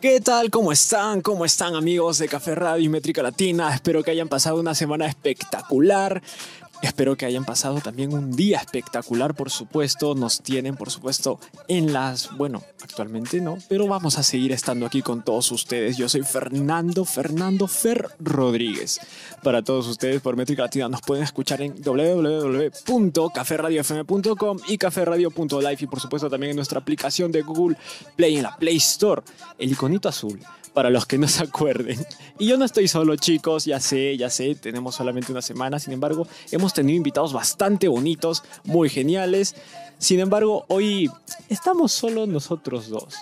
¿Qué tal? ¿Cómo están? ¿Cómo están amigos de Café Radio y Métrica Latina? Espero que hayan pasado una semana espectacular. Espero que hayan pasado también un día espectacular, por supuesto. Nos tienen, por supuesto, en las... Bueno, actualmente no, pero vamos a seguir estando aquí con todos ustedes. Yo soy Fernando, Fernando Fer Rodríguez. Para todos ustedes, por Métrica Latina, nos pueden escuchar en www.caferradiofm.com y caferradio.live y, por supuesto, también en nuestra aplicación de Google Play en la Play Store. El iconito azul para los que no se acuerden. Y yo no estoy solo, chicos, ya sé, ya sé, tenemos solamente una semana, sin embargo, hemos tenido invitados bastante bonitos, muy geniales. Sin embargo, hoy estamos solo nosotros dos.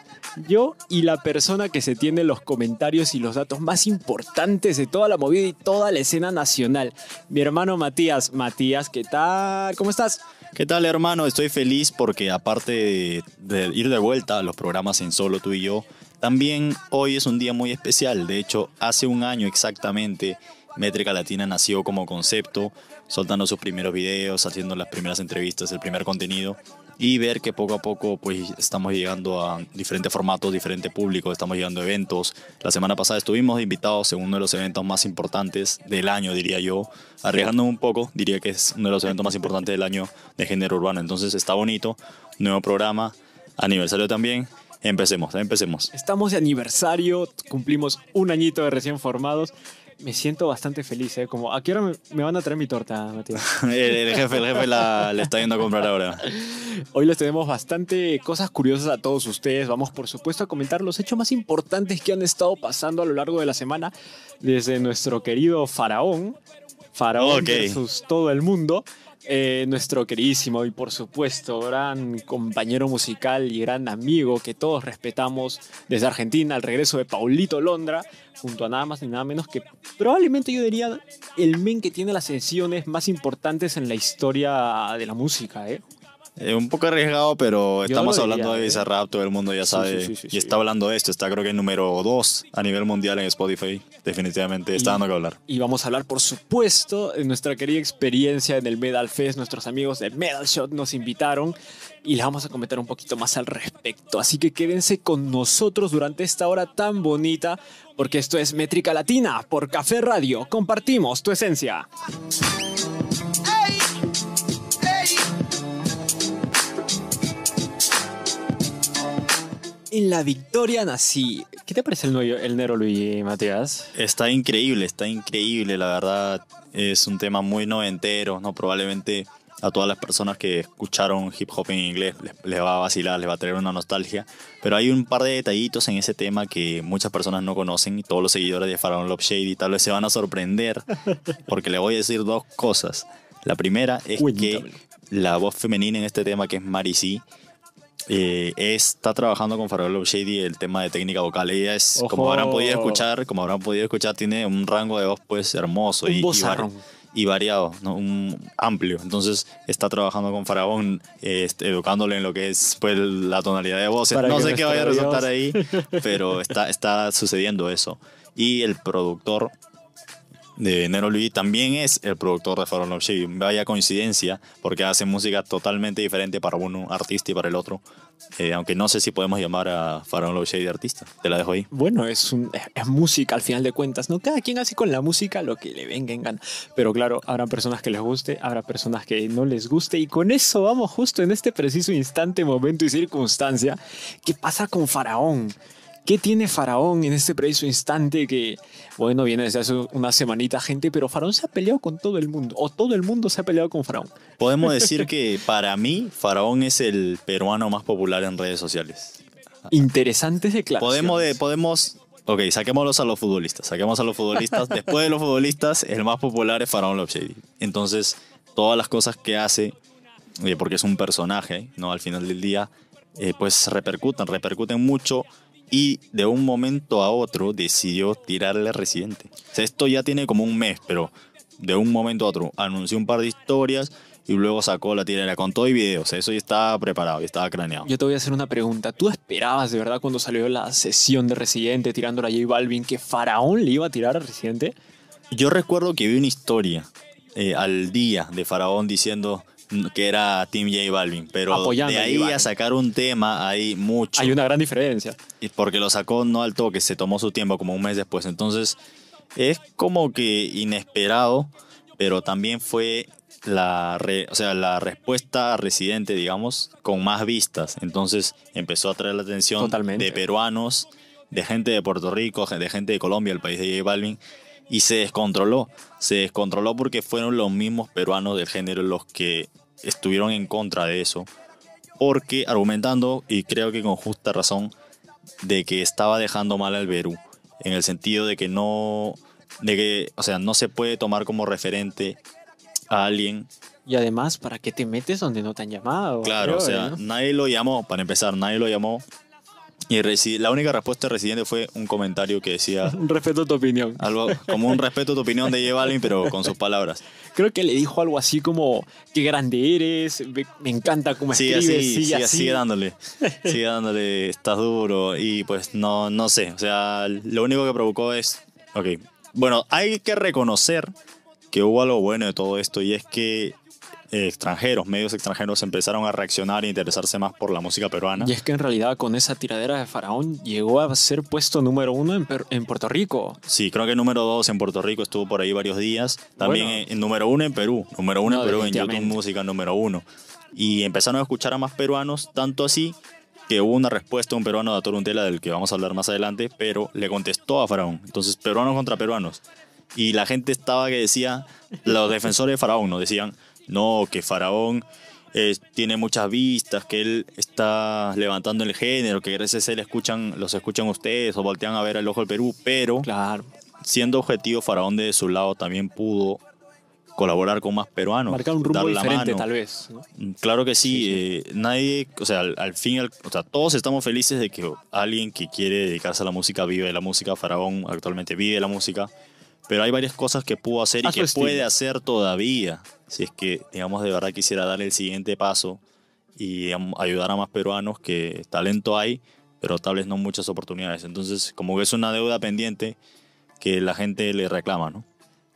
Yo y la persona que se tiene los comentarios y los datos más importantes de toda la movida y toda la escena nacional. Mi hermano Matías. Matías, ¿qué tal? ¿Cómo estás? ¿Qué tal, hermano? Estoy feliz porque aparte de, de ir de vuelta a los programas en solo tú y yo, también hoy es un día muy especial, de hecho hace un año exactamente Métrica Latina nació como concepto, soltando sus primeros videos, haciendo las primeras entrevistas, el primer contenido y ver que poco a poco pues estamos llegando a diferentes formatos, diferente público, estamos llegando a eventos. La semana pasada estuvimos invitados en uno de los eventos más importantes del año, diría yo, arriesgando un poco, diría que es uno de los eventos más importantes del año de género urbano. Entonces está bonito, nuevo programa, aniversario también Empecemos, empecemos. Estamos de aniversario, cumplimos un añito de recién formados. Me siento bastante feliz, ¿eh? Como, ¿a qué hora me, van a traer mi torta, Matías? el, jefe, el jefe la, le está yendo a comprar ahora. Hoy les tenemos bastante cosas curiosas a todos ustedes. Vamos, por supuesto, a comentar los hechos más importantes que han estado pasando a lo largo de la semana desde nuestro querido Faraón. Faraón versus todo el mundo. Eh, nuestro queridísimo y por supuesto gran compañero musical y gran amigo que todos respetamos desde Argentina, el regreso de Paulito Londra, junto a nada más ni nada menos que probablemente yo diría el men que tiene las sesiones más importantes en la historia de la música, ¿eh? Eh, un poco arriesgado, pero estamos hablando de Bizarrap, ¿eh? todo el mundo ya sabe. y está hablando de esto, está creo que número 2 a nivel mundial en Spotify. Definitivamente está dando que hablar. Y vamos a hablar, por supuesto, de nuestra querida experiencia en el Medal Fest. Nuestros amigos de Medal Shot nos invitaron y les vamos a comentar un poquito más al respecto. Así que quédense con nosotros durante esta hora tan bonita, porque esto es Métrica Latina por Café Radio. Compartimos tu esencia. En la victoria nací. ¿Qué te parece el, el Nero Luigi, Matías? Está increíble, está increíble, la verdad. Es un tema muy noventero, ¿no? Probablemente a todas las personas que escucharon hip hop en inglés les, va a vacilar, les va a traer una nostalgia. Pero hay un par de detallitos en ese tema que muchas personas no conocen y todos los seguidores de Pharaoh Love Shady tal vez se van a sorprender porque le voy a decir dos cosas. La primera es que la voz femenina en este tema, que es Marisi, eh, está trabajando con Farrell Shady el tema de técnica vocal. Ella es, como habrán podido escuchar, como habrán podido escuchar, tiene un rango de voz pues hermoso y, y, variado, ¿no? un, amplio. Entonces está trabajando con Faraón, este, educándole en lo que es pues la tonalidad de voz. no sé qué vaya a resultar ahí, pero está, está sucediendo eso. Y el productor de Nero Luis también es el productor de Farol of Shady. Vaya coincidencia, porque hace música totalmente diferente para uno artista y para el otro. Eh, aunque no sé si podemos llamar a Farol of Shady artista. Te la dejo ahí. Bueno, es, un, música al final de cuentas, ¿no? Cada quien hace con la música lo que le venga en gana. Pero claro, habrá personas que les guste, habrá personas que no les guste. Y con eso vamos justo en este preciso instante, momento y circunstancia. ¿Qué pasa con Faraón? ¿Qué tiene Faraón en este preciso instante que, bueno, viene desde hace una semanita gente, pero Faraón se ha peleado con todo el mundo, o todo el mundo se ha peleado con Faraón? Podemos decir que para mí Faraón es el peruano más popular en redes sociales. Interesantes declaraciones. Podemos, podemos Ok, saquémoslos a los futbolistas. Saquemos a los futbolistas. Después de los futbolistas, el más popular es Faraón Love Entonces, todas las cosas que hace, eh, porque es un personaje, ¿no? Al final del día, eh, pues repercuten, repercuten mucho y de un momento a otro decidió tirarle a Residente. O sea, esto ya tiene como un mes, pero de un momento a otro anunció un par de historias y luego sacó la tirera con todo y videos. Eso ya estaba preparado, ya estaba craneado. Yo te voy a hacer una pregunta. ¿Tú esperabas de verdad cuando salió la sesión de Residente tirando a J Balvin que Faraón le iba a tirar a Residente? Yo recuerdo que vi una historia eh, al día de Faraón diciendo que era Team J Balvin. Pero Apoyando de ahí a sacar un tema hay mucho. Hay una gran diferencia. Y porque lo sacó no al toque, se tomó su tiempo como un mes después. Entonces es como que inesperado, pero también fue la, re- o sea, la respuesta residente, digamos, con más vistas. Entonces empezó a traer la atención Totalmente. de peruanos, de gente de Puerto Rico, de gente de Colombia, el país de J Balvin. Y se descontroló. Se descontroló porque fueron los mismos peruanos del género los que estuvieron en contra de eso. Porque argumentando, y creo que con justa razón, de que estaba dejando mal al Perú. En el sentido de que no. De que, o sea, no se puede tomar como referente a alguien. Y además, ¿para qué te metes donde no te han llamado? Claro, o sea, ¿no? nadie lo llamó, para empezar, nadie lo llamó. Y la única respuesta de residente fue un comentario que decía Respeto tu opinión. algo como un respeto a tu opinión de J Balvin, pero con sus palabras. Creo que le dijo algo así como, qué grande eres, me, encanta cómo Sigue escribes, así, sigue sigue, así. sigue dándole. Sigue dándole, estás duro. Y pues no, no sé. O sea, lo único que provocó es. Ok. Bueno, hay que reconocer que hubo algo bueno de todo esto y es que extranjeros, medios extranjeros empezaron a reaccionar e interesarse más por la música peruana. Y es que en realidad con esa tiradera de Faraón llegó a ser puesto número uno en, Per- en Puerto Rico. Sí, creo que número dos en Puerto Rico estuvo por ahí varios días. También Bueno. en, en número uno en Perú. Número uno No, en Perú, en YouTube. Música número uno. Y empezaron a escuchar a más peruanos, tanto así que hubo una respuesta de un peruano de Toruntela, del que vamos a hablar más adelante, pero le contestó a Faraón. Entonces, peruanos contra peruanos. Y la gente estaba que decía, los defensores de Faraón, ¿no? Decían, no, que Faraón eh, tiene muchas vistas, que él está levantando el género, que gracias a él escuchan, los escuchan ustedes o voltean a ver el ojo del Perú, pero Claro. siendo objetivo, Faraón de su lado también pudo colaborar con más peruanos. Marcar un rumbo dar la diferente, mano. tal vez. ¿no? Mm, Claro que sí, eh, nadie, o sea, al, al fin, al- o sea, todos estamos felices de que alguien que quiere dedicarse a la música vive de la música, Faraón actualmente vive de la música, pero hay varias cosas que pudo hacer y que estilo. puede hacer todavía, si es que, digamos, de verdad quisiera dar el siguiente paso y digamos, ayudar a más peruanos que talento hay, pero tal vez no muchas oportunidades. Entonces, como que es una deuda pendiente que la gente le reclama, ¿no?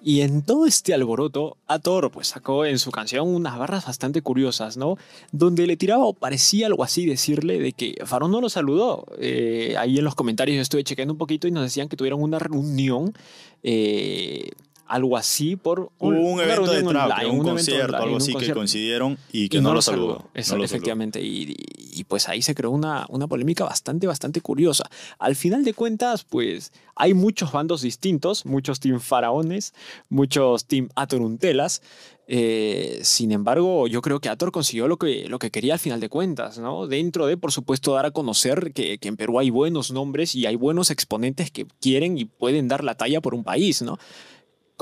Y en todo este alboroto, Ator pues sacó en su canción unas barras bastante curiosas, ¿no? Donde le tiraba o parecía algo así decirle de que Farón no lo saludó. Eh, ahí en los comentarios yo estuve chequeando un poquito y nos decían que tuvieron una reunión, eh, algo así por Hubo un una evento de trap, online, un, concierto, online, algo un así que coincidieron y Y que no, lo saludó. Esa- no lo saludó. efectivamente. Y, pues ahí se creó una, una polémica bastante, bastante curiosa. Al final de cuentas, pues hay muchos bandos distintos, muchos Team Faraones, muchos Team Atoruntelas. Eh, sin embargo, yo creo que Ator consiguió lo que, lo que quería al final de cuentas, ¿no? Dentro de, por supuesto, dar a conocer que, que en Perú hay buenos nombres y hay buenos exponentes que quieren y pueden dar la talla por un país, ¿no?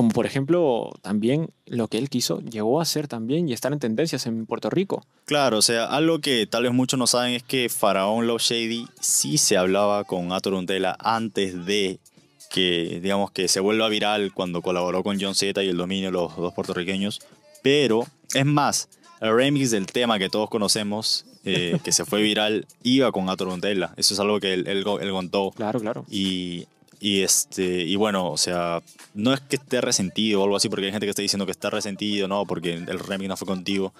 Como por ejemplo, también lo que él quiso llegó a ser también y estar en tendencias en Puerto Rico. Claro, o sea, algo que tal vez muchos no saben es que Faraón Love Shady sí se hablaba con Ator Untela antes de que, digamos, que se vuelva viral cuando colaboró con John Z y El Dominio, los dos puertorriqueños. Pero, es más, el remix del tema que todos conocemos, eh, que se fue viral, iba con Ator Untela. Eso es algo que él, él, él contó. Claro, claro. Y, y, este, y bueno, o sea, no es que esté resentido o algo así, porque hay gente que está diciendo que está resentido, no, porque el remix no fue contigo.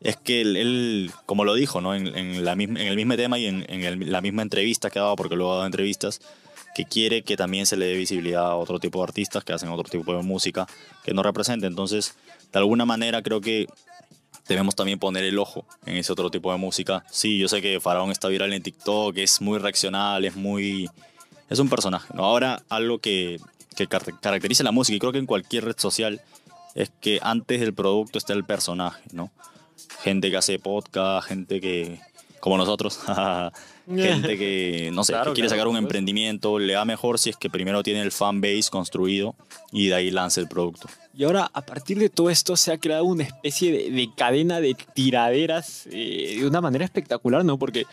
Es que él, como lo dijo, ¿no? En, en la misma, en el mismo tema y en, en la misma entrevista que ha dado, porque luego ha dado entrevistas, que quiere que también se le dé visibilidad a otro tipo de artistas que hacen otro tipo de música que no representa. Entonces, de alguna manera creo que debemos también poner el ojo en ese otro tipo de música. Sí, yo sé que Faraón está viral en TikTok, es muy reaccional, es muy... Es un personaje, ¿no? Ahora, algo que, que car- caracteriza la música, y creo que en cualquier red social, es que antes del producto está el personaje, ¿no? Gente que hace podcast, gente que... Como nosotros, gente que, no sé, Claro, que quiere claro, sacar un emprendimiento, le va mejor si es que primero tiene el fan base construido y de ahí lanza el producto. Y ahora, a partir de todo esto, se ha creado una especie de, de cadena de tiraderas eh, de una manera espectacular, ¿no? Porque,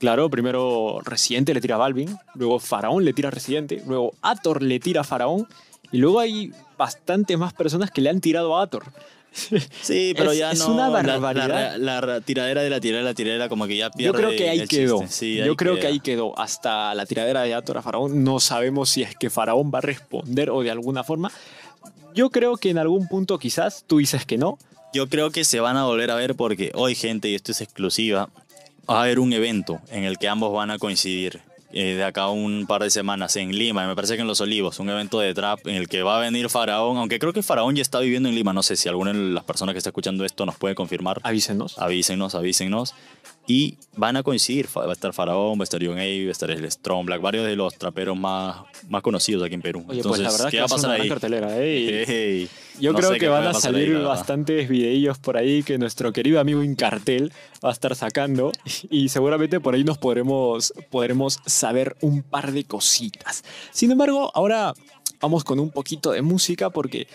claro, primero Residente le tira a Balvin, luego Faraón le tira a Residente, luego Ator le tira a Faraón, y luego hay bastante más personas que le han tirado a Ator. Sí, pero Es- ya es no. una la- barbaridad. La, la tiradera de la tiradera de la tiradera, como que ya Yo pierde. creo que ahí quedó. Yo creo que ahí quedó. Hasta la tiradera de Ator a Faraón. No sabemos si es que Faraón va a responder o de alguna forma. Yo creo que en algún punto quizás tú dices que no. Yo creo que se van a volver a ver porque hoy, gente, y esto es exclusiva, va a haber un evento en el que ambos van a coincidir. eh, de acá un par de semanas en Lima, me parece que en Los Olivos, un evento de trap en el que va a venir Faraón, aunque creo que Faraón ya está viviendo en Lima, no sé si alguna de las personas que está escuchando esto nos puede confirmar. Avísenos. Avísenos, avísenos. Y van a coincidir, va a estar Faraón, va a estar John A, va a estar el Strong Black, varios de los traperos más, más conocidos aquí en Perú. Oye, pues la verdad ¿qué que va a pasar ahí? cartelera, ¿eh? Yo no creo que van a ahí, salir bastantes videillos por ahí que nuestro querido amigo Incartel va a estar sacando y seguramente por ahí nos podremos, podremos saber un par de cositas. Sin embargo, ahora vamos con un poquito de música porque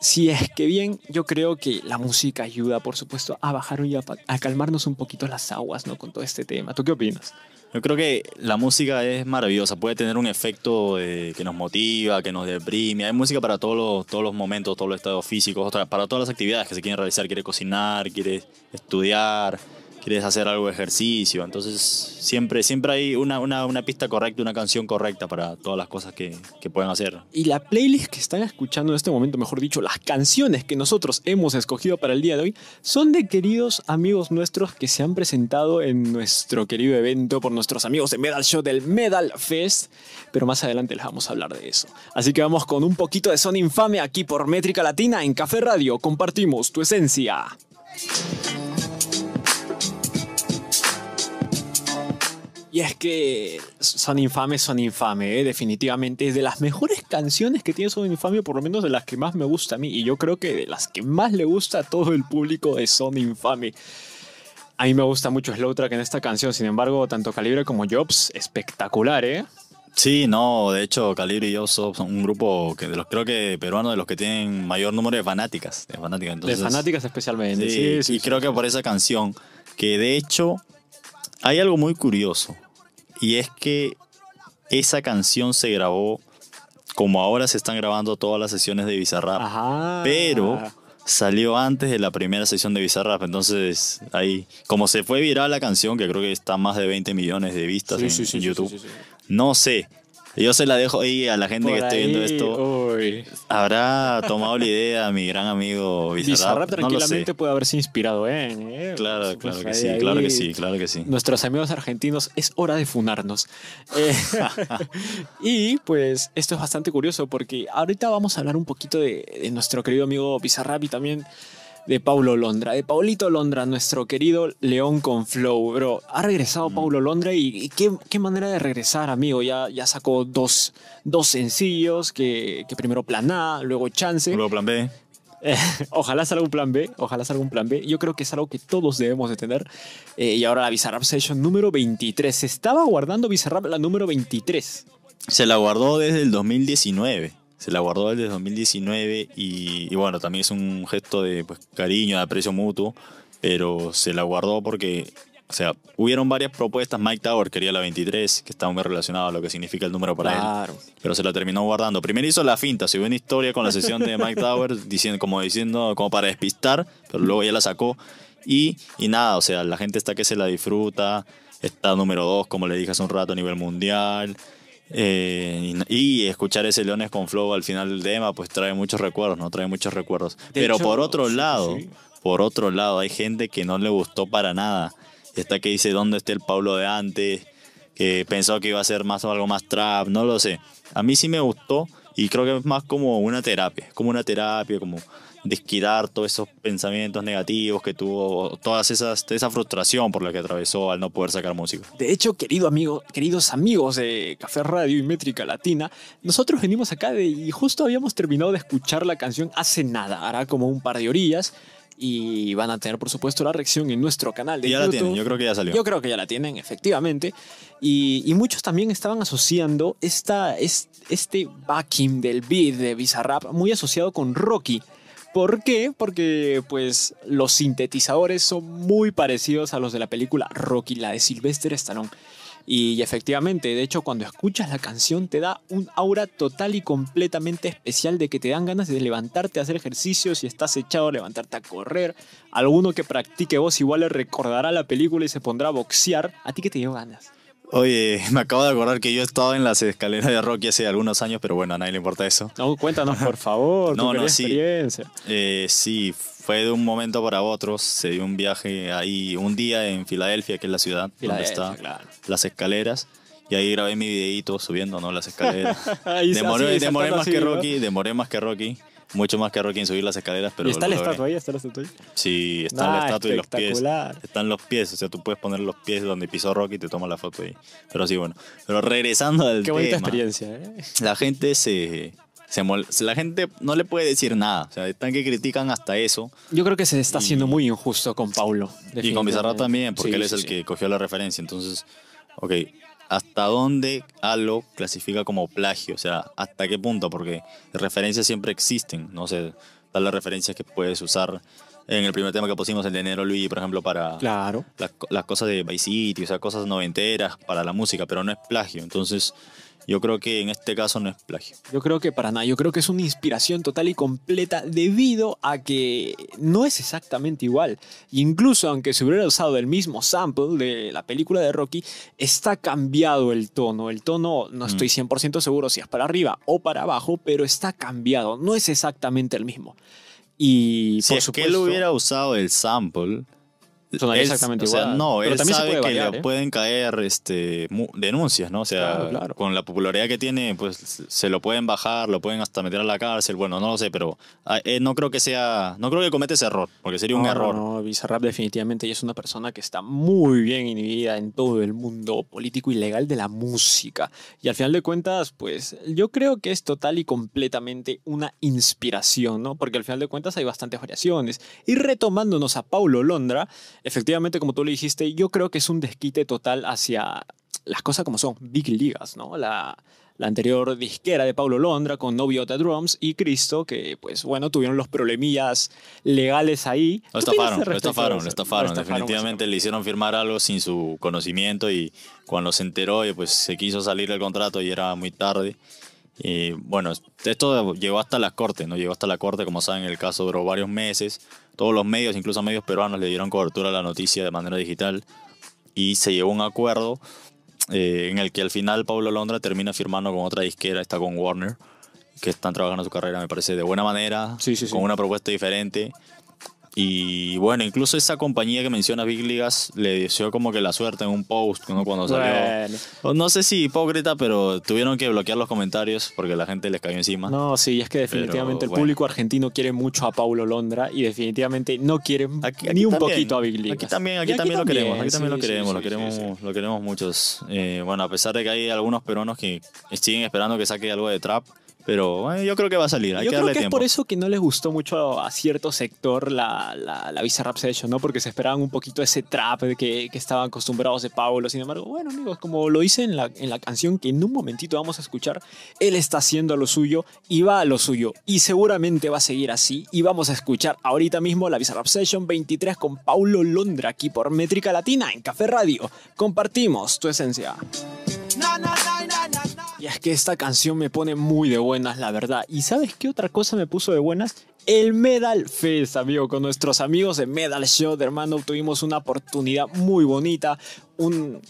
si es que bien, yo creo que la música ayuda, por supuesto, a bajar y a, a calmarnos un poquito las aguas, ¿no? Con todo este tema. ¿Tú qué opinas? Yo creo que la música es maravillosa, puede tener un efecto de- que nos motiva, que nos deprime. Hay música para todos los, todos los momentos, todos los estados físicos, para todas las actividades que se quieren realizar. Quieres cocinar, quieres estudiar, quieres hacer algo de ejercicio. Entonces siempre, siempre hay una, una, una pista correcta, una canción correcta para todas las cosas que, que hacer. Y la playlist que están escuchando en este momento, mejor dicho, las canciones que nosotros hemos escogido para el día de hoy, son de queridos amigos nuestros que se han presentado en nuestro querido evento por nuestros amigos de Medal Show del Medal Fest. Pero más adelante les vamos a hablar de eso. Así que vamos con un poquito de son infame aquí por Métrica Latina en Café Radio. Compartimos tu esencia. Y es que Son Infame, Son Infame, ¿eh? definitivamente. Es de las mejores canciones que tiene Son Infame, por lo menos de las que más me gusta a mí. Y yo creo que de las que más le gusta a todo el público de Son Infame. A mí me gusta mucho Slow Track en esta canción, sin embargo, tanto Calibre como Jobs, espectacular, ¿eh? Sí, no, de hecho, Calibre y yo son un grupo que de los creo que peruanos de los que tienen mayor número de fanáticas, de fanáticas. Entonces, de fanáticas especialmente. Sí, Sí, sí, y sí, creo que por esa canción, que de hecho hay algo muy curioso, y es que esa canción se grabó como ahora se están grabando todas las sesiones de Bizarrap, Ajá. pero salió antes de la primera sesión de Bizarrap, entonces ahí, como se fue viral la canción, que creo que está más de 20 millones de vistas Sí, en, sí, sí, en sí, YouTube, no sé. Yo se la dejo ahí a la gente Por que esté viendo esto. uy. ¿Habrá tomado la idea mi gran amigo Bizarrap? Bizarrap No tranquilamente puede haberse inspirado en. ¿eh? Claro, Pues, claro que ahí, sí, ahí. claro que sí, claro que sí. Nuestros amigos argentinos, es hora de funarnos. Eh, y pues esto es bastante curioso porque ahorita vamos a hablar un poquito de, de nuestro querido amigo Bizarrap y también de Paulo Londra, de Paulito Londra, nuestro querido León con Flow, bro. Ha regresado Mm. Paulo Londra y, y qué, qué manera de regresar, amigo. Ya, ya sacó dos, dos sencillos, que, que primero Plan A, luego Chance. Luego plan B. Eh, ojalá salga un plan B, ojalá salga un plan B. Yo creo que es algo que todos debemos de tener. Eh, y ahora la Bizarrap Session número 23. Se estaba guardando Bizarrap la número 23. Se la guardó desde el 2019. Se la guardó desde el 2019 y, y bueno, también es un gesto de pues, cariño, de aprecio mutuo, pero se la guardó porque, o sea, hubieron varias propuestas. Mike Tower quería la 23, que estaba muy relacionado a lo que significa el número para él. Claro. pero se la terminó guardando. Primero hizo la finta, subió una historia con la sesión de Mike Tower, diciendo, como diciendo, como para despistar, pero luego ya la sacó. Y, y nada, o sea, la gente está que se la disfruta, está número dos, como le dije hace un rato, a nivel mundial. Eh, y, y escuchar ese Leones con Flow al final del tema, pues trae muchos recuerdos, ¿no? Trae muchos recuerdos. De Pero hecho, por otro sí, lado, sí. por otro lado, hay gente que no le gustó para nada. Está que dice, ¿dónde está el Pablo de antes? que pensó que iba a ser más o algo más trap, no lo sé. A mí sí me gustó y creo que es más como una terapia, como una terapia, como desquitar todos esos pensamientos negativos que tuvo, todas esas, esa frustración por la que atravesó al no poder sacar música. De hecho, querido amigo, queridos amigos de Café Radio y Métrica Latina, nosotros venimos acá de, y justo habíamos terminado de escuchar la canción hace nada, hará como un par de orillas. Y van a tener, por supuesto, la reacción en nuestro canal de Y ya la YouTube. tienen, yo creo que ya salió. Yo creo que ya la tienen, efectivamente. Y, y muchos también estaban asociando esta, es- este backing del beat de Bizarrap muy asociado con Rocky. ¿Por qué? Porque pues los sintetizadores son muy parecidos a los de la película Rocky, la de Sylvester Stallone. Y efectivamente, de hecho, cuando escuchas la canción te da un aura total y completamente especial de que te dan ganas de levantarte a hacer ejercicio, si estás echado, levantarte a correr. Alguno que practique voz igual le recordará la película y se pondrá a boxear. ¿A ti qué te dio ganas? Oye, me acabo de acordar que yo estaba en las escaleras de Rocky hace algunos años, pero bueno, a nadie le importa eso. No, cuéntanos, por favor, No, tu no, sí. experiencia. Eh, sí, fue de un momento para otro. Se dio un viaje ahí, un día en Filadelfia, que es la ciudad donde están claro. las escaleras. Y ahí grabé mi videito subiendo, ¿no? Las escaleras. Demoré, así, demoré saltando más así, que ¿no? Rocky, demoré más que Rocky. Mucho más que Rocky en subir las escaleras, pero ¿Y está la estatua ahí? ¿Está la estatua ahí? Sí, está Ah, la estatua y los pies. Están los pies, o sea, tú puedes poner los pies donde pisó Rocky y te tomas la foto ahí. Pero sí, bueno. Pero regresando al Qué bonita tema, experiencia, ¿eh? La gente se, se mol- la gente no le puede decir nada. O sea, están que critican hasta eso. Yo creo que se está Y- haciendo muy injusto con Paulo. Y con Bizarrap también, porque Sí, él es sí, el sí. que cogió la referencia. Entonces, ok, ¿hasta dónde algo clasifica como plagio? O sea, ¿hasta qué punto? Porque referencias siempre existen. No sé, tal las referencias que puedes usar en el primer tema que pusimos, el de Nero Luigi, por ejemplo, para Claro. las cosas de Vice City, o sea, cosas noventeras para la música, pero no es plagio. Entonces, yo creo que en este caso no es plagio. Yo creo que para nada, yo creo que es una inspiración total y completa debido a que no es exactamente igual. Incluso aunque se hubiera usado el mismo sample de la película de Rocky, está cambiado el tono. El tono no estoy 100% seguro si es para arriba o para abajo, pero está cambiado. No es exactamente el mismo. Y Si por es supuesto, que él hubiera usado el sample, exactamente o sea, igual. no, Pero él también se sabe puede que le ¿eh? pueden caer este, denuncias, ¿no? O sea, Claro, claro. con la popularidad que tiene, pues se lo pueden bajar, lo pueden hasta meter a la cárcel. Bueno, no lo sé, pero ah, eh, no creo que sea, no creo que cometa ese error, porque sería un error. No, Bizarrap definitivamente es una persona que está muy bien inhibida en todo el mundo político y legal de la música. Y al final de cuentas, pues yo creo que es total y completamente una inspiración, ¿no? Porque al final de cuentas hay bastantes variaciones. Y retomándonos a Paulo Londra, efectivamente, como tú le dijiste, yo creo que es un desquite total hacia las cosas como son, Big Ligas, ¿no? La, la anterior disquera de Paulo Londra con Novio The Drums y Cristo, que pues bueno, tuvieron los problemillas legales ahí. Lo ¿Qué opinas estafaron, lo estafaron, lo estafaron. Lo Definitivamente le hicieron firmar algo sin su conocimiento y cuando se enteró, y pues se quiso salir del contrato y era muy tarde. Y bueno, esto llegó hasta las cortes, ¿no? Llegó hasta la corte, como saben, el caso duró varios meses. Todos los medios, incluso medios peruanos, le dieron cobertura a la noticia de manera digital y se llegó a un acuerdo eh, en el que al final Pablo Londra termina firmando con otra disquera, está con Warner, que están trabajando su carrera, me parece, de buena manera, Sí, sí, sí. con una propuesta diferente. Y bueno, incluso esa compañía que menciona Big Ligas le deseó como que la suerte en un post ¿no? cuando salió. Bueno. No sé si hipócrita, pero tuvieron que bloquear los comentarios porque la gente les cayó encima. No, sí, es que definitivamente el bueno. público argentino quiere mucho a Paulo Londra y definitivamente no quiere Aquí- ni un también, poquito a Big Ligas. Aquí también, aquí también lo queremos, aquí también sí, lo queremos, sí, lo queremos, sí. lo queremos muchos. Eh, bueno, a pesar de que hay algunos peruanos que siguen esperando que saque algo de trap, pero eh, yo creo que va a salir, hay Yo que creo darle que es por eso que no les gustó mucho a cierto sector la, la, la Bizarrap Session, ¿no? Porque se esperaban un poquito ese trap de que, que estaban acostumbrados de Paulo. Sin embargo, bueno, amigos, como lo dice en la, en la canción que en un momentito vamos a escuchar, él está haciendo lo suyo y va a lo suyo. Y seguramente va a seguir así. Y vamos a escuchar ahorita mismo la Bizarrap Session 23 con Paulo Londra aquí por Métrica Latina en Café Radio. Compartimos tu esencia. Y es que esta canción me pone muy de buenas, la verdad. ¿Y sabes qué otra cosa me puso de buenas? El Medal Fest, amigo. Con nuestros amigos de Medal Show, hermano, tuvimos una oportunidad muy bonita, un-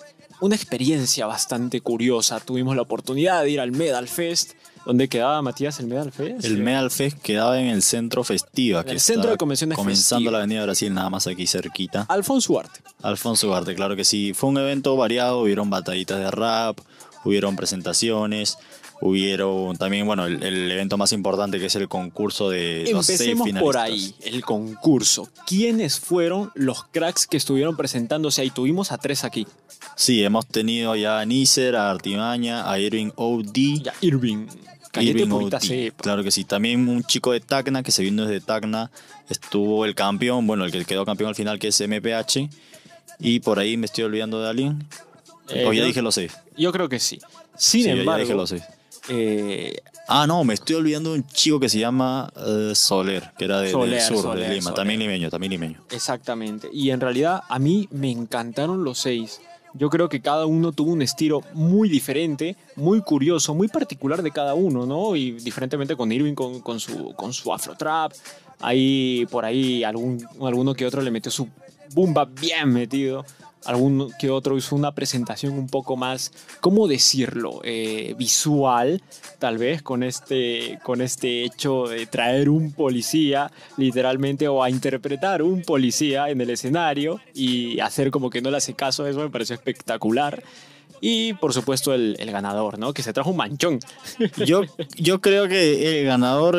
una experiencia bastante curiosa. Tuvimos la oportunidad de ir al Medal Fest. ¿Dónde quedaba, Matías, el Medal Fest? El Medal Fest quedaba en el centro festiva, que el centro de convenciones comenzando Festiva. la Avenida Brasil, nada más aquí cerquita. Alfonso Arte. Alfonso Ugarte, claro que sí. Fue un evento variado, hubieron batallitas de rap, hubieron presentaciones, hubieron también, bueno, el, el evento más importante que es el concurso de los seis Empecemos finalistas. por ahí, el concurso. ¿Quiénes fueron los cracks que estuvieron presentándose ahí? Tuvimos a tres aquí. Sí, hemos tenido ya a Nícer, a Artimaña, a Irving O.D. Ya, Irving. Irving O.D. Claro que sí. También un chico de Tacna que se vino desde Tacna. Estuvo el campeón, bueno, el que quedó campeón al final, que es MPH. Y por ahí me estoy olvidando de alguien. Eh, o ya dije los seis. Yo creo que sí. Sin Sí, embargo, los seis. eh, Ah, no, me estoy olvidando de un chico que se llama eh, Soler, que era de, Soler, del sur, Soler, de Lima. Soler. También limeño, también limeño. exactamente. Y en realidad a mí me encantaron los seis. Yo creo que cada uno tuvo un estilo muy diferente, muy curioso, muy particular de cada uno, ¿no? Y diferentemente con Irving con, con su, con su afro trap. Ahí, por ahí, algún, alguno que otro le metió su boom bap bien metido. Algún que otro hizo una presentación un poco más, ¿cómo decirlo? Eh, visual, tal vez, con este, con este hecho de traer un policía, literalmente, o a interpretar un policía en el escenario y hacer como que no le hace caso, eso me pareció espectacular. Y por supuesto el, el, ganador, ¿no? Que se trajo un manchón. Yo, yo creo que el ganador,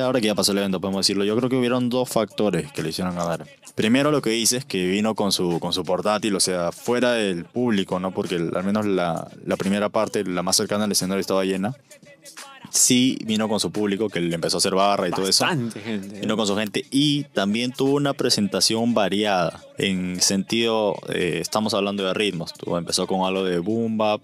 ahora que ya pasó el evento, podemos decirlo, yo creo que hubieron dos factores que le hicieron ganar. Primero lo que dices, es que vino con su, con su portátil, o sea, fuera del público, ¿no? Porque al menos la, la primera parte, la más cercana al escenario, estaba llena sí vino con su público, que le empezó a hacer barra y todo eso. gente. Vino con su gente y también tuvo una presentación variada. En sentido, eh, estamos hablando de ritmos. Tuvo, empezó con algo de boom bap,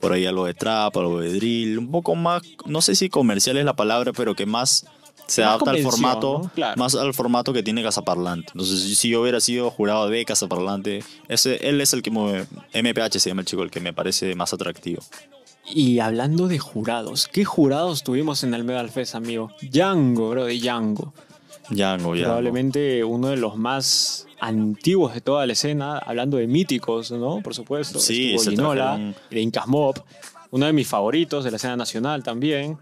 por ahí algo de trap, algo de drill, un poco más, no sé si comercial es la palabra, pero que más se adapta al formato, más al formato que tiene Casaparlante. Entonces, si yo hubiera sido jurado de Casaparlante, ese, él es el que me, MPH se llama el chico, el que me parece más atractivo. Y hablando de jurados, ¿qué jurados tuvimos en el Medal Fest, amigo? Django, bro, de Django. Django, Django. Probablemente uno de los más antiguos de toda la escena, hablando de míticos, ¿no? Por supuesto. Sí, Estuvo de Incas Mob, uno de mis favoritos de la escena nacional también.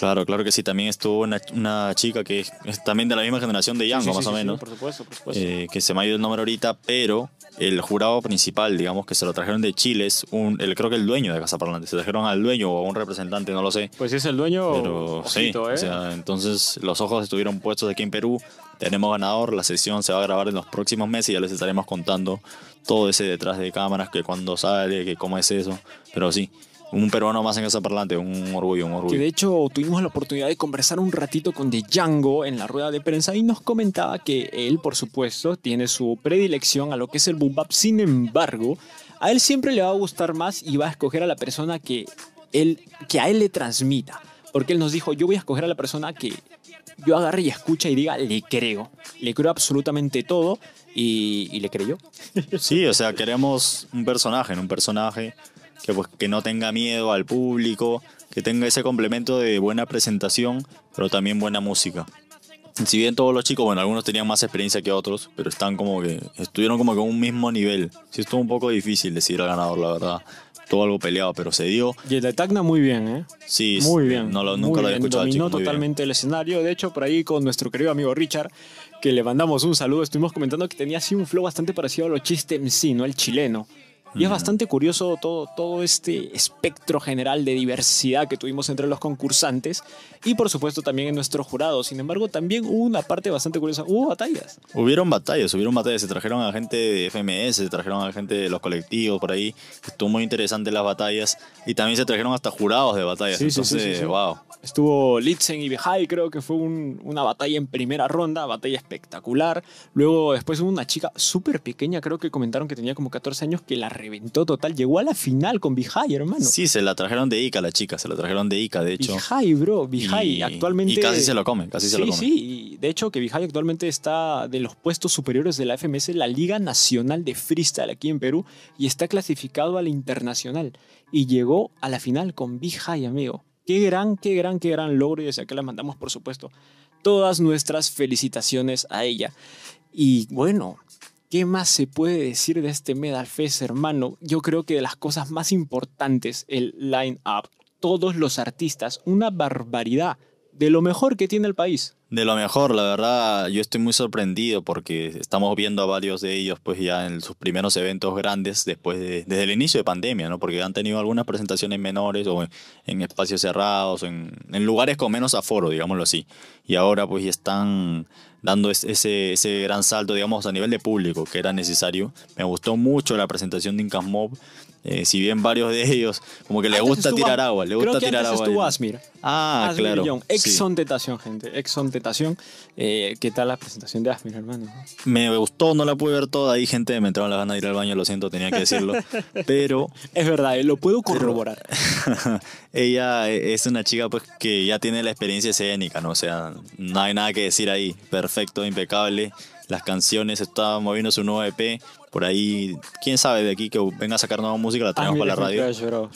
Claro, claro que sí. También estuvo una, una chica que es, también de la misma generación de Django, más o menos. por supuesto, por supuesto. Eh, que se me ha ido el nombre ahorita, pero el jurado principal, digamos, que se lo trajeron de Chile, es un, el, creo que el dueño de Casa Parlante. Se trajeron al dueño o a un representante, no lo sé. Pues si es el dueño, pero sí. O ¿eh? sea, entonces los ojos estuvieron puestos aquí en Perú. Tenemos ganador, la sesión se va a grabar en los próximos meses y ya les estaremos contando todo ese detrás de cámaras, que cuando sale, que cómo es eso. Pero sí, un peruano más en esa parlante, un orgullo, un orgullo. Que de hecho tuvimos la oportunidad de conversar un ratito con Django en la rueda de prensa y nos comentaba que él, por supuesto, tiene su predilección a lo que es el boom bap. Sin embargo, a él siempre le va a gustar más y va a escoger a la persona que, él, que a él le transmita. Porque él nos dijo, yo voy a escoger a la persona que yo agarre y escucha y diga, le creo. Le creo absolutamente todo y, y le creyó. Sí, o sea, queremos un personaje, un personaje que, pues, que no tenga miedo al público, que tenga ese complemento de buena presentación, pero también buena música. Si bien todos los chicos, bueno, algunos tenían más experiencia que otros, pero están como que, estuvieron como que a un mismo nivel. Sí, estuvo un poco difícil decir al ganador, la verdad. Todo algo peleado, pero se dio. Y el de Tacna muy bien, ¿eh? Sí, muy bien. No, nunca lo había escuchado. Dominó totalmente el escenario. De hecho, por ahí con nuestro querido amigo Richard, que le mandamos un saludo, estuvimos comentando que tenía así un flow bastante parecido a los chistes MC, ¿no? El chileno. Y es bastante curioso todo, todo este espectro general de diversidad que tuvimos entre los concursantes y por supuesto también en nuestro jurado. Sin embargo, también hubo una parte bastante curiosa. Hubo batallas. Hubieron batallas, hubieron batallas. Se trajeron a gente de FMS, se trajeron a gente de los colectivos por ahí. Estuvo muy interesante las batallas y también se trajeron hasta jurados de batallas. Entonces, wow. Estuvo Litzen y Behai, creo que fue una batalla en primera ronda, batalla espectacular. Luego después hubo una chica súper pequeña, creo que comentaron que tenía como 14 años, que la reventó total. Llegó a la final con Bihai, hermano. Sí, se la trajeron de Ica la chica, se la trajeron de Ica, de hecho. Bihai, bro, Bihai actualmente... Y casi se lo come, casi se lo come. Sí, de hecho que Bihai actualmente está de los puestos superiores de la FMS, la Liga Nacional de Freestyle aquí en Perú, y está clasificado a la internacional. Y llegó a la final con Bihai, amigo. Qué gran, qué gran, qué gran logro y desde acá le mandamos, por supuesto, todas nuestras felicitaciones a ella. Y bueno, ¿Qué más se puede decir de este Medal Fest, hermano? Yo creo que de las cosas más importantes, el line-up, todos los artistas, una barbaridad de lo mejor que tiene el país. De lo mejor, la verdad, yo estoy muy sorprendido porque estamos viendo a varios de ellos pues ya en sus primeros eventos grandes después de, desde el inicio de pandemia, ¿no? Porque han tenido algunas presentaciones menores o en, espacios cerrados, en, en, lugares con menos aforo, digámoslo así. Y ahora pues ya están dando ese, ese gran salto, digamos, a nivel de público que era necesario. Me gustó mucho la presentación de Incas Mob. Eh, si bien varios de ellos, como que le gusta tirar agua, le gusta creo que tirar antes agua. estuvo Asmir. Ah, Asmir claro. Exxon Tentación, gente. Exxon Tentación. Eh, ¿Qué tal la presentación de Asmir, hermano? Me gustó, no la pude ver toda. Ahí, gente, me entraron las ganas de ir al baño, lo siento, tenía que decirlo. pero. Es verdad, eh, lo puedo corroborar. ella es una chica pues que ya tiene la experiencia escénica, ¿no? O sea, no hay nada que decir ahí. Perfecto, impecable. Las canciones, estaba moviendo su nuevo EP. Por ahí, quién sabe de aquí que venga a sacar nueva música, la tenemos para la radio. Crush, bro.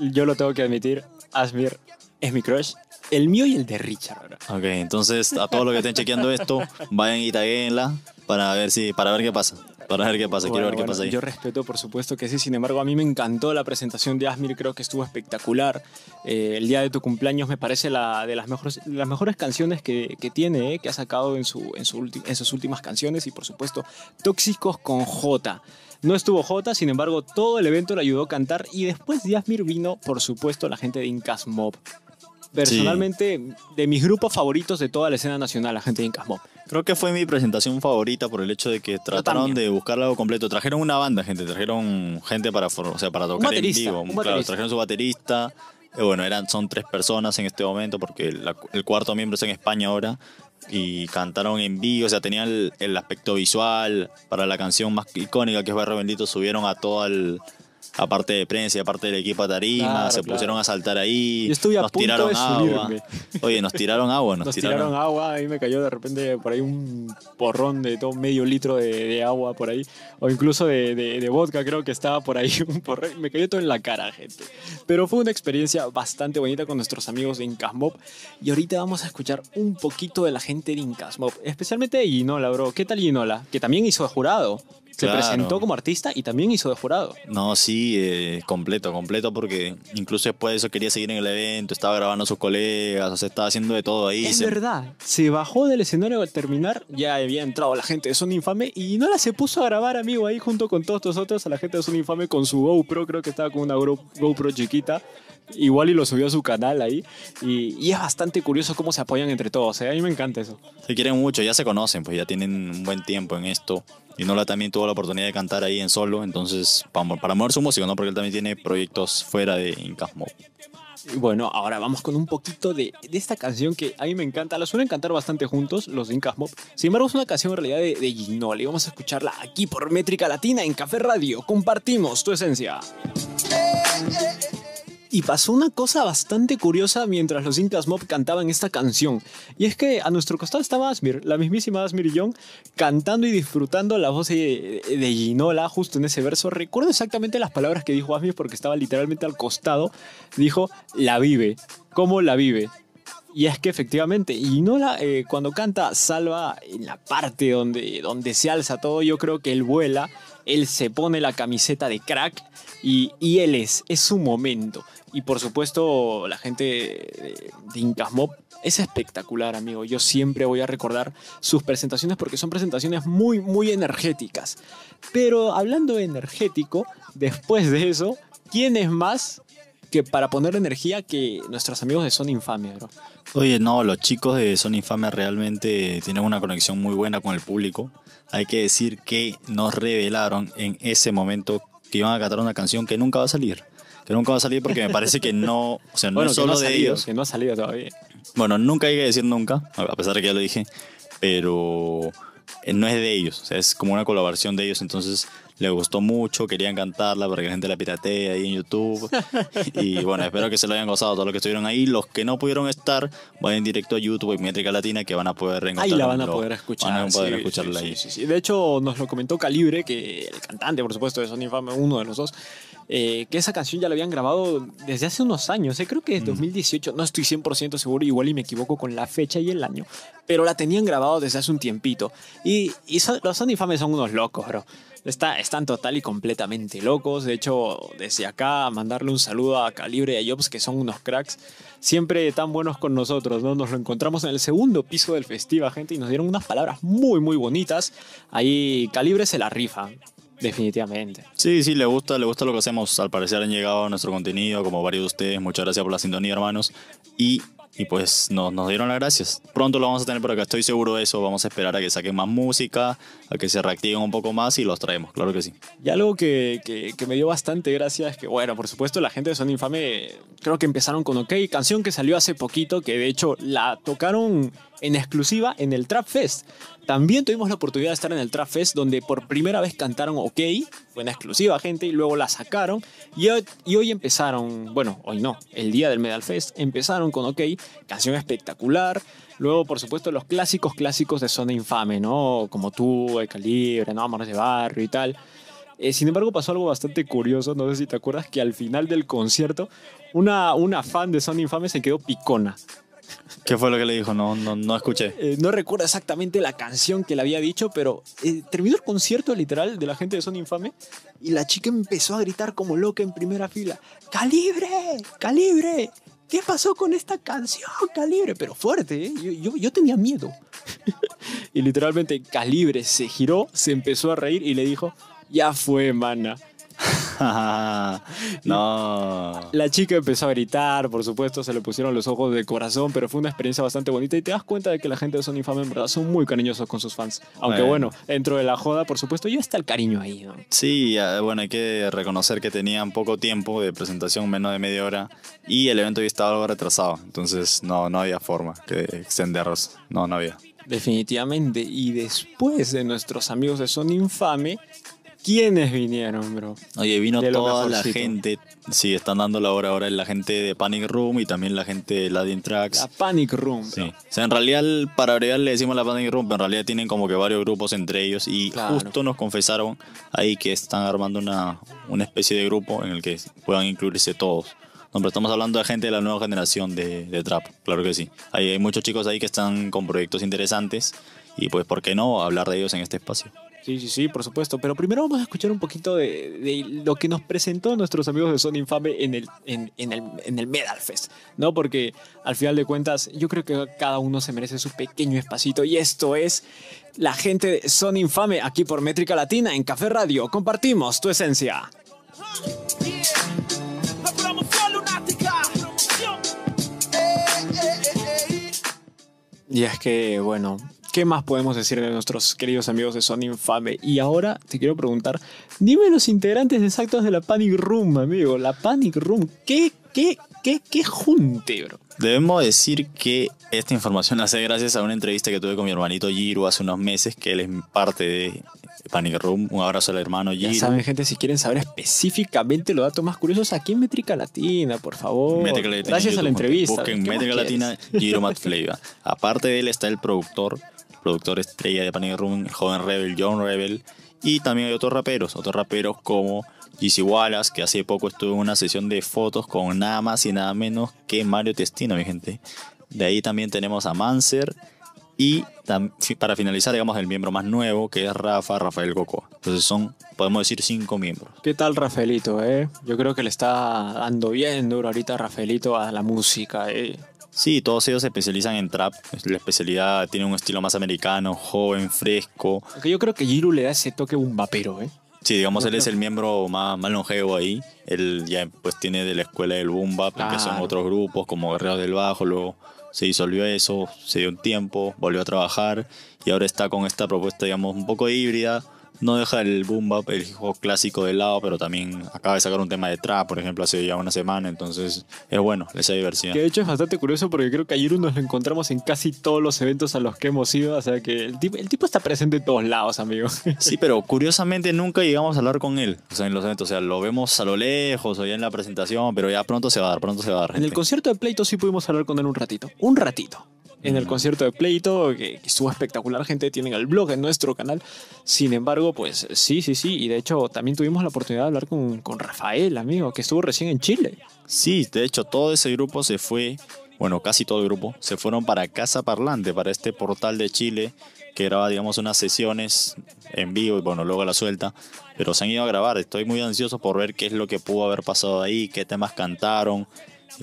Yo lo tengo que admitir, Asmir es mi crush. El mío y el de Richard, bro. Ok, entonces a todos los que estén chequeando esto, vayan y taguenla para ver si para ver qué pasa. Para ver qué pasa. Quiero Bueno, ver qué pasa ahí. Yo respeto, por supuesto que sí. Sin embargo, a mí me encantó la presentación de Asmir. Creo que estuvo espectacular. Eh, el día de tu cumpleaños me parece la de las mejores, las mejores canciones que, que tiene, eh, que ha sacado en, su, en, su ulti- en sus últimas canciones. Y por supuesto, Tóxicos con J. No estuvo J, sin embargo, todo el evento le ayudó a cantar. Y después de Asmir vino, por supuesto, la gente de Incas Mob. Personalmente, de mis grupos favoritos de toda la escena nacional, la gente de Incas Mob. Creo que fue mi presentación favorita por el hecho de que trataron de buscar algo completo. Trajeron una banda, gente. Trajeron gente para, o sea, para tocar en vivo. Claro, trajeron su baterista. Eh, bueno, eran, son tres personas en este momento porque la- el cuarto miembro está en España ahora. Y cantaron en vivo, o sea, tenían el, el aspecto visual para la canción más icónica que es Barrio Bendito. Subieron a toda el, la parte de prensa y aparte del equipo a tarima. Claro, se claro. pusieron a saltar ahí. Yo estuve a nos punto tiraron de agua. subirme. Oye, nos tiraron agua, nos, Nos tiraron agua, ahí me cayó de repente por ahí un porrón de todo medio litro de, de agua por ahí, o incluso de, de- de vodka, creo que estaba por ahí un porrón, me cayó todo en la cara, gente. Pero fue una experiencia bastante bonita con nuestros amigos de Incas Mob, y ahorita vamos a escuchar un poquito de la gente de Incas Mob, especialmente de Ginola, bro. ¿Qué tal Ginola? Que también hizo jurado. Se Claro. presentó como artista y también hizo de jurado. No, sí, eh, completo, completo, porque incluso después de eso quería seguir en el evento, estaba grabando a sus colegas, o sea, estaba haciendo de todo ahí. Es se- verdad, se bajó del escenario al terminar, ya había entrado la gente de Son Infame y no la se puso a grabar, amigo, ahí junto con todos nosotros, a la gente de Son Infame con su GoPro, creo que estaba con una GoPro chiquita, igual y lo subió a su canal ahí, y, y es bastante curioso cómo se apoyan entre todos, ¿eh? a mí me encanta eso. Se quieren mucho, ya se conocen, pues ya tienen un buen tiempo en esto. Y Nola también tuvo la oportunidad de cantar ahí en solo, entonces, para, para mover su música, ¿no? Porque él también tiene proyectos fuera de Incas Mob. Bueno, ahora vamos con un poquito de, de esta canción que a mí me encanta. La suelen cantar bastante juntos, los de Incas Mob. Sin embargo, es una canción en realidad de, de Ginola. Y vamos a escucharla aquí por Métrica Latina en Café Radio. Compartimos tu esencia. Y pasó una cosa bastante curiosa mientras los Incas Mob cantaban esta canción. Y es que a nuestro costado estaba Asmir, la mismísima Asmir y Young, cantando y disfrutando la voz de, Ginola justo en ese verso. Recuerdo exactamente las palabras que dijo Asmir porque estaba literalmente al costado. Dijo, la vive. ¿Cómo la vive? Y es que efectivamente, Ginola eh, cuando canta Salva en la parte donde, donde se alza todo, yo creo que él vuela, él se pone la camiseta de crack y, él es, es su momento. Y por supuesto, la gente de, de Incas Mob es espectacular, amigo. Yo siempre voy a recordar sus presentaciones porque son presentaciones muy, muy energéticas. Pero hablando de energético, después de eso, ¿quién es más que para poner energía que nuestros amigos de Son Infame, bro? Oye, no, los chicos de Sony Infame realmente tienen una conexión muy buena con el público. Hay que decir que nos revelaron en ese momento que iban a cantar una canción que nunca va a salir. Que nunca va a salir porque me parece que no, o sea, no Bueno, es no solo de salido, ellos. Que no ha salido todavía. Bueno, nunca hay que decir nunca, a pesar de que ya lo dije, pero eh, no es de ellos, o sea, es como una colaboración de ellos, entonces les gustó mucho, querían cantarla para que la gente la piratee ahí en YouTube. y bueno, espero que se lo hayan gozado todos los que estuvieron ahí. Los que no pudieron estar, vayan directo a YouTube y Métrica Latina que van a poder Ahí encontrar. la van a poder escuchar. Van a poder sí, escucharla sí, ahí. sí. De hecho, nos lo comentó Calibre, que el cantante, por supuesto, de Son Infame, uno de los dos, eh, que esa canción ya la habían grabado desde hace unos años, eh, creo que desde 2018, no estoy 100% seguro, igual y me equivoco con la fecha y el año, pero la tenían grabado desde hace un tiempito. Y, y son- los Son Infame son unos locos, bro. Está, están total y completamente locos. De hecho, desde acá, mandarle un saludo a Calibre y a Jobs, que son unos cracks. Siempre tan buenos con nosotros, ¿no? Nos lo encontramos en el segundo piso del festival, gente, y nos dieron unas palabras muy, muy bonitas. Ahí Calibre se la rifa, definitivamente. Sí, sí, le gusta, le gusta lo que hacemos. Al parecer han llegado a nuestro contenido, como varios de ustedes. Muchas gracias por la sintonía, hermanos. Y, y pues nos, nos dieron las gracias. Pronto lo vamos a tener por acá, estoy seguro de eso. Vamos a esperar a que saquen más música, a que se reactiven un poco más y los traemos, claro que sí. Y algo que, que- que me dio bastante gracia es que, bueno, por supuesto, la gente de Son Infame creo que empezaron con OK, canción que salió hace poquito, que de hecho la tocaron en exclusiva en el Trap Fest. También tuvimos la oportunidad de estar en el Trap Fest, donde por primera vez cantaron OK, fue en exclusiva, gente, y luego la sacaron. Y hoy, y hoy empezaron, bueno, hoy no, el día del Medal Fest, empezaron con OK, canción espectacular. Luego, por supuesto, los clásicos clásicos de Zona Infame, ¿no? Como tú, El Calibre, ¿no? Amores de Barrio y tal. Eh, sin embargo, pasó algo bastante curioso, no sé si te acuerdas, que al final del concierto, una, una fan de Zona Infame se quedó picona. ¿Qué fue lo que le dijo? No, no, no escuché. Eh, no recuerdo exactamente la canción que le había dicho, pero eh, terminó el concierto literal de la gente de Son Infame y la chica empezó a gritar como loca en primera fila. ¡Calibre! ¡Calibre! ¿Qué pasó con esta canción? Calibre, pero fuerte, ¿eh? yo, yo, tenía miedo. y literalmente Calibre se giró, se empezó a reír y le dijo, ya fue, mana. no. La chica empezó a gritar, por supuesto, se le pusieron los ojos de corazón, pero fue una experiencia bastante bonita y te das cuenta de que la gente de Son Infame en verdad son muy cariñosos con sus fans. Aunque bueno, dentro de la joda, por supuesto, ya está el cariño ahí. ¿no? Sí, bueno, hay que reconocer que tenían poco tiempo de presentación, menos de media hora, y el evento ya estaba algo retrasado, entonces no, no había forma de extenderlos, no, no había. Definitivamente, y después de nuestros amigos de Son Infame, ¿Quiénes vinieron, bro? Oye, vino toda la gente. Sí, están dando la hora ahora la gente de Panic Room y también la gente de Ladin Tracks. La Panic Room. Sí. O sea, en realidad, para agregar le decimos la Panic Room, pero en realidad tienen como que varios grupos entre ellos. Y justo nos confesaron ahí que están armando una, una especie de grupo en el que puedan incluirse todos. No, pero estamos hablando de gente de la nueva generación de, de trap, claro que sí. Hay, hay muchos chicos ahí que están con proyectos interesantes y pues, ¿por qué no hablar de ellos en este espacio? Sí, sí, sí, por supuesto. Pero primero vamos a escuchar un poquito de, lo que nos presentó nuestros amigos de Son Infame en el, en, el, en el Medal Fest, ¿no? Porque al final de cuentas, yo creo que cada uno se merece su pequeño espacito. Y esto es la gente de Son Infame aquí por Métrica Latina en Café Radio. Compartimos tu esencia. Y es que, bueno, ¿Qué más podemos decir de nuestros queridos amigos de Sony Infame? Y ahora te quiero preguntar, dime los integrantes exactos de la Panic Room, amigo. La Panic Room, ¿qué, qué, qué, qué junte, bro? Debemos decir que esta información la sé gracias a una entrevista que tuve con mi hermanito Giro hace unos meses, que él es parte de Panic Room. Un abrazo al hermano Giro. Ya saben, gente, si quieren saber específicamente los datos más curiosos, aquí en Métrica Latina, por favor. Latina, gracias a la entrevista. Busquen Métrica Latina, Giro Matt Aparte de él está el productor productor estrella de Panic Room, joven Rebel, John Rebel. Y también hay otros raperos, otros raperos como GC Wallace, que hace poco estuvo en una sesión de fotos con nada más y nada menos que Mario Testino, mi gente. De ahí también tenemos a Manser y para finalizar, digamos, el miembro más nuevo, que es Rafa, Rafael Coco. Entonces son, podemos decir, cinco miembros. ¿Qué tal Rafaelito, eh? Yo creo que le está dando bien duro ahorita Rafaelito a la música, eh. Sí, todos ellos se especializan en trap. La especialidad tiene un estilo más americano, joven, fresco. yo creo que Giru le da ese toque un vapero, ¿eh? Sí, digamos, él es el miembro más, más longevo ahí. Él ya pues tiene de la escuela del boom bap, que son otros grupos como Guerreros del Bajo, luego se disolvió eso, se dio un tiempo, volvió a trabajar y ahora está con esta propuesta, digamos, un poco híbrida, no deja el boom bap, el juego clásico de lado, pero también acaba de sacar un tema de trap, por ejemplo, hace ya una semana, entonces es bueno, esa diversidad. Que de hecho es bastante curioso porque creo que ayer nos lo encontramos en casi todos los eventos a los que hemos ido, o sea que el tipo, el tipo está presente en todos lados, amigo. Sí, pero curiosamente nunca llegamos a hablar con él, o sea, en los eventos, o sea, lo vemos a lo lejos o ya en la presentación, pero ya pronto se va a dar, pronto se va a dar. En el concierto de Pleito sí pudimos hablar con él un ratito, un ratito en el concierto de Pleito, que, estuvo espectacular, gente, tienen el blog en nuestro canal. Sin embargo, pues sí, sí, sí, y de hecho también tuvimos la oportunidad de hablar con, con Rafael, amigo, que estuvo recién en Chile. Sí, de hecho todo ese grupo se fue, bueno, casi todo el grupo, se fueron para Casa Parlante, para este portal de Chile que graba, digamos, unas sesiones en vivo y bueno, luego la suelta. Pero se han ido a grabar. Estoy muy ansioso por ver qué es lo que pudo haber pasado ahí, qué temas cantaron,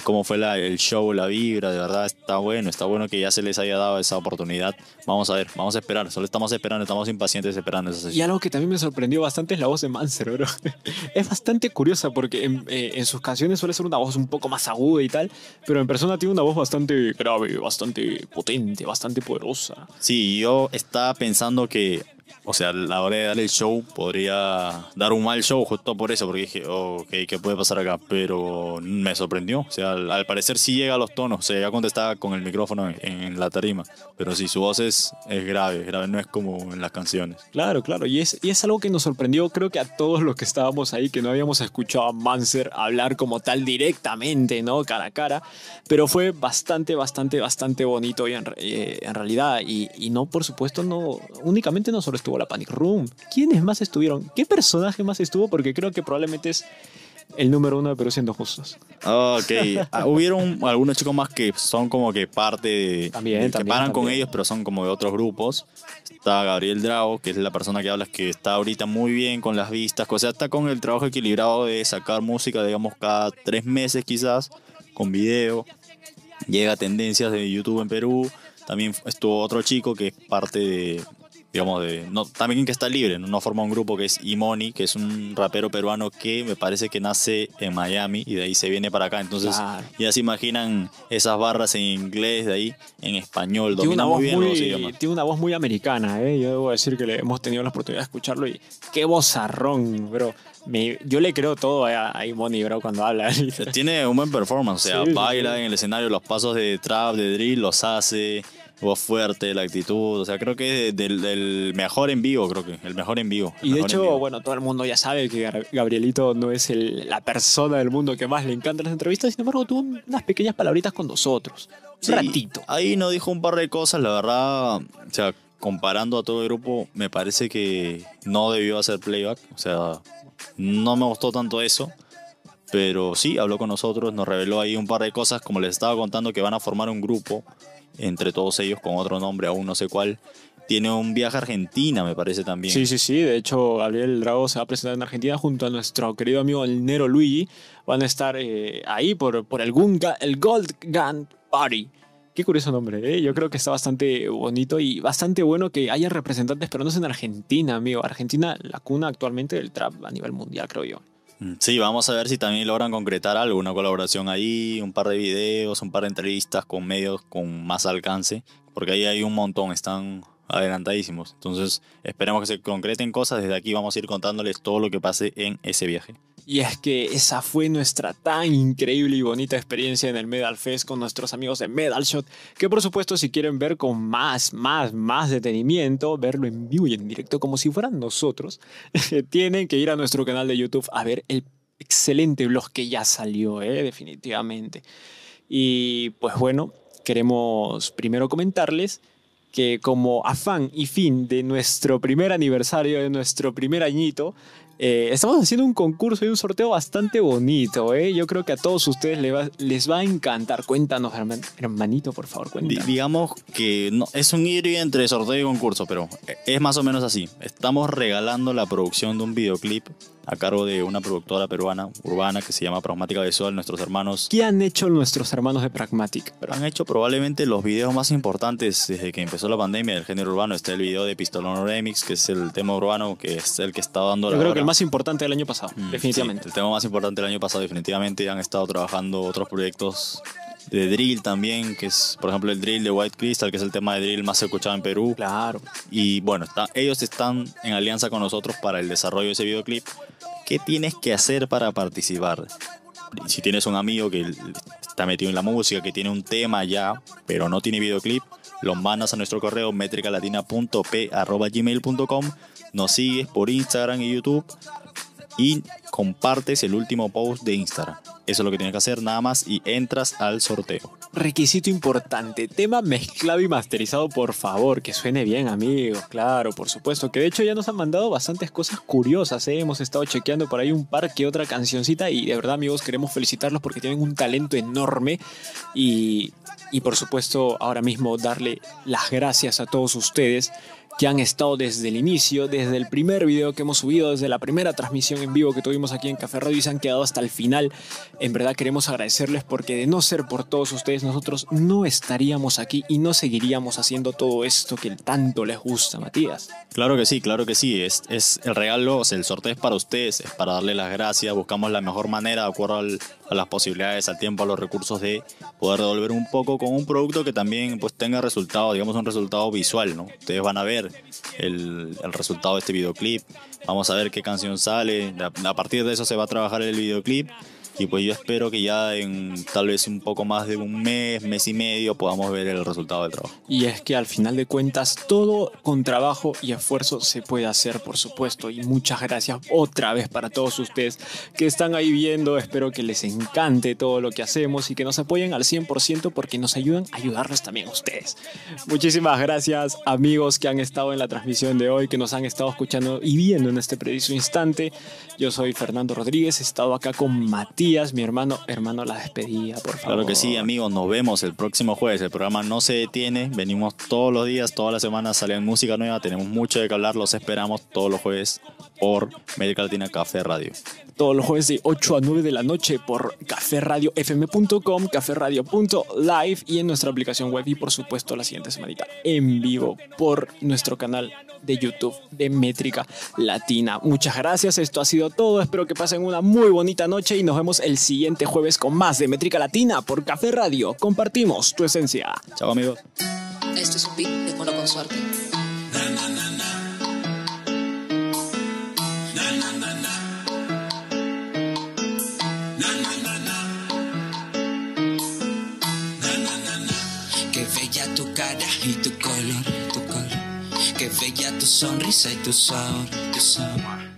cómo fue el show, la vibra, de verdad está bueno, está bueno que ya se les haya dado esa oportunidad. Vamos a ver, vamos a esperar, solo estamos esperando, estamos impacientes esperando esa. Y algo que también me sorprendió bastante es la voz de Manser, bro. es bastante curiosa porque eh, en, sus canciones suele ser una voz un poco más aguda y tal, pero en persona tiene una voz bastante grave, bastante potente, bastante poderosa. Sí, yo estaba pensando que o sea, a la hora de dar el show podría dar un mal show justo por eso, porque dije, ok, ¿qué puede pasar acá? Pero me sorprendió. O sea, al, parecer sí llega a los tonos. O sea, ya contestaba con el micrófono en, la tarima. Pero sí, su voz es, es grave, grave, no es como en las canciones. Claro, claro. Y es, y es algo que nos sorprendió, creo que a todos los que estábamos ahí, que no habíamos escuchado a Manser hablar como tal directamente, ¿no? Cara a cara. Pero fue bastante, bastante, bastante bonito y en, eh, en realidad. Y, y no, por supuesto, no únicamente no solo estuvo la Panic Room. ¿Quiénes más estuvieron? ¿Qué personaje más estuvo? Porque creo que probablemente es el número uno de Perú siendo justos. Ok, ah, hubieron algunos chicos más que son como que parte de... También, que también, paran con ellos, pero son como de otros grupos. Está Gabriel Drago, que es la persona que hablas, que está ahorita muy bien con las vistas. O sea, está con el trabajo equilibrado de sacar música, digamos, cada tres meses quizás, con video. Llega a tendencias de YouTube en Perú. También estuvo otro chico que es parte de, digamos, de. No, también que está libre, no, forma un grupo que es Imoni, que es un rapero peruano que me parece que nace en Miami y de ahí se viene para acá. Entonces, Claro. ya se imaginan esas barras en inglés, de ahí en español, Tiene una, domina voz muy bien los muy, idiomas. tiene una voz muy americana, ¿eh? Yo debo decir que le hemos tenido la oportunidad de escucharlo y qué vozarrón, bro. Me- yo le creo todo a, a Imoni, bro, cuando habla. Tiene un buen performance, o sea, Sí, baila sí. en el escenario, los pasos de trap, de drill, los hace, voz fuerte, la actitud, o sea, creo que es del, del mejor en vivo, creo que, el mejor en vivo. Y de hecho, bueno, todo el mundo ya sabe que Gabrielito no es el- la persona del mundo que más le encantan las entrevistas, sin embargo, tuvo unas pequeñas palabritas con nosotros. Un ratito. Ahí nos dijo un par de cosas, la verdad, o sea, comparando a todo el grupo, me parece que no debió hacer playback, o sea, no me gustó tanto eso. Pero sí, habló con nosotros, nos reveló ahí un par de cosas, como les estaba contando, que van a formar un grupo entre todos ellos con otro nombre, aún no sé cuál. Tiene un viaje a Argentina, me parece también. Sí, sí, sí. De hecho, Gabriel Drago se va a presentar en Argentina junto a nuestro querido amigo el Nero Luigi. Van a estar eh, ahí por, por el, el Gold Gun Party. Qué curioso nombre, ¿eh? Yo creo que está bastante bonito y bastante bueno que haya representantes peruanos en Argentina, amigo. Argentina, la cuna actualmente del trap a nivel mundial, creo yo. Mm, Sí, vamos a ver si también logran concretar algo, una colaboración ahí, un par de videos, un par de entrevistas con medios con más alcance, porque ahí hay un montón, están adelantadísimos. Entonces, esperemos que se concreten cosas. Desde aquí vamos a ir contándoles todo lo que pase en ese viaje. Y es que esa fue nuestra tan increíble y bonita experiencia en el Medal Fest con nuestros amigos de Medal Shot, que por supuesto si quieren ver con más, más, más detenimiento, verlo en vivo y en directo como si fueran nosotros, tienen que ir a nuestro canal de YouTube a ver el excelente vlog que ya salió, ¿eh? definitivamente. Y pues bueno, queremos primero comentarles que como afán y fin de nuestro primer aniversario, de nuestro primer añito, eh, estamos haciendo un concurso y un sorteo bastante bonito. ¿eh? Yo creo que a todos ustedes les va, les va a encantar. Cuéntanos, herman- hermanito, por favor, digamos que no, es un ir y entre sorteo y concurso, pero es más o menos así. Estamos regalando la producción de un videoclip a cargo de una productora peruana, urbana, que se llama Pragmática Visual, nuestros hermanos ¿Qué han hecho nuestros hermanos de Pragmatic? Pero han hecho probablemente los videos más importantes desde que empezó la pandemia del género urbano. Está el video de Pistolón Remix, que es el tema urbano, que es el que está dando Yo la creo que hora. el más importante del año pasado, Mm, definitivamente. sí, el tema más importante del año pasado, definitivamente. Han estado trabajando otros proyectos de drill también, que es, por ejemplo, el drill de White Crystal, que es el tema de drill más escuchado en Perú. Claro. Y bueno, está- ellos están en alianza con nosotros para el desarrollo de ese videoclip. ¿Qué tienes que hacer para participar? Si tienes un amigo que está metido en la música, que tiene un tema ya, pero no tiene videoclip, lo mandas a nuestro correo metricalatina.p.gmail.com, nos sigues por Instagram y YouTube y compartes el último post de Instagram. Eso es lo que tienes que hacer nada más y entras al sorteo. Requisito importante, tema mezclado y masterizado, por favor, que suene bien, amigos, claro, por supuesto, que de hecho ya nos han mandado bastantes cosas curiosas, ¿eh? hemos estado chequeando por ahí un par que otra cancioncita y de verdad, amigos, queremos felicitarlos porque tienen un talento enorme y, y por supuesto, ahora mismo darle las gracias a todos ustedes que han estado desde el inicio, desde el primer video que hemos subido, desde la primera transmisión en vivo que tuvimos aquí en Café Radio y se han quedado hasta el final. En verdad queremos agradecerles porque de no ser por todos ustedes, nosotros no estaríamos aquí y no seguiríamos haciendo todo esto que tanto les gusta, Matías. Claro que sí, claro que sí. Es, es el regalo, el sorteo es para ustedes, es para darle las gracias. Buscamos la mejor manera, de acuerdo a las posibilidades, al tiempo, a los recursos, de poder devolver un poco con un producto que también pues tenga resultado, digamos un resultado visual, ¿no? Ustedes van a ver el, el resultado de este videoclip, vamos a ver qué canción sale, a, partir de eso se va a trabajar el videoclip. Y pues yo espero que ya en tal vez un poco más de un mes, mes y medio, podamos ver el resultado del trabajo. Y es que al final de cuentas todo con trabajo y esfuerzo se puede hacer, por supuesto. Y muchas gracias otra vez para todos ustedes que están ahí viendo. Espero que les encante todo lo que hacemos y que nos apoyen al 100% porque nos ayudan a ayudarles también ustedes. Muchísimas gracias amigos que han estado en la transmisión de hoy, que nos han estado escuchando y viendo en este preciso instante. Yo soy Fernando Rodríguez, he estado acá con Matías, mi hermano. Hermano, la despedida, por favor. Claro que sí, amigos, nos vemos el próximo jueves. El programa no se detiene, venimos todos los días, todas las semanas salen música nueva, tenemos mucho de que hablar, los esperamos todos los jueves por Médica Latina Café Radio. Todos los jueves de 8 a 9 de la noche por caferradiofm.com, caferradio.live y en nuestra aplicación web y por supuesto la siguiente semanita en vivo por nuestro canal de YouTube de Métrica Latina. Muchas gracias, esto ha sido todo, espero que pasen una muy bonita noche y nos vemos el siguiente jueves con más de Métrica Latina por Café Radio. Compartimos tu esencia. Chao amigos. Esto es un beat de mono con y tu color, tu color. Qué bella tu sonrisa y tu sabor, tu sabor.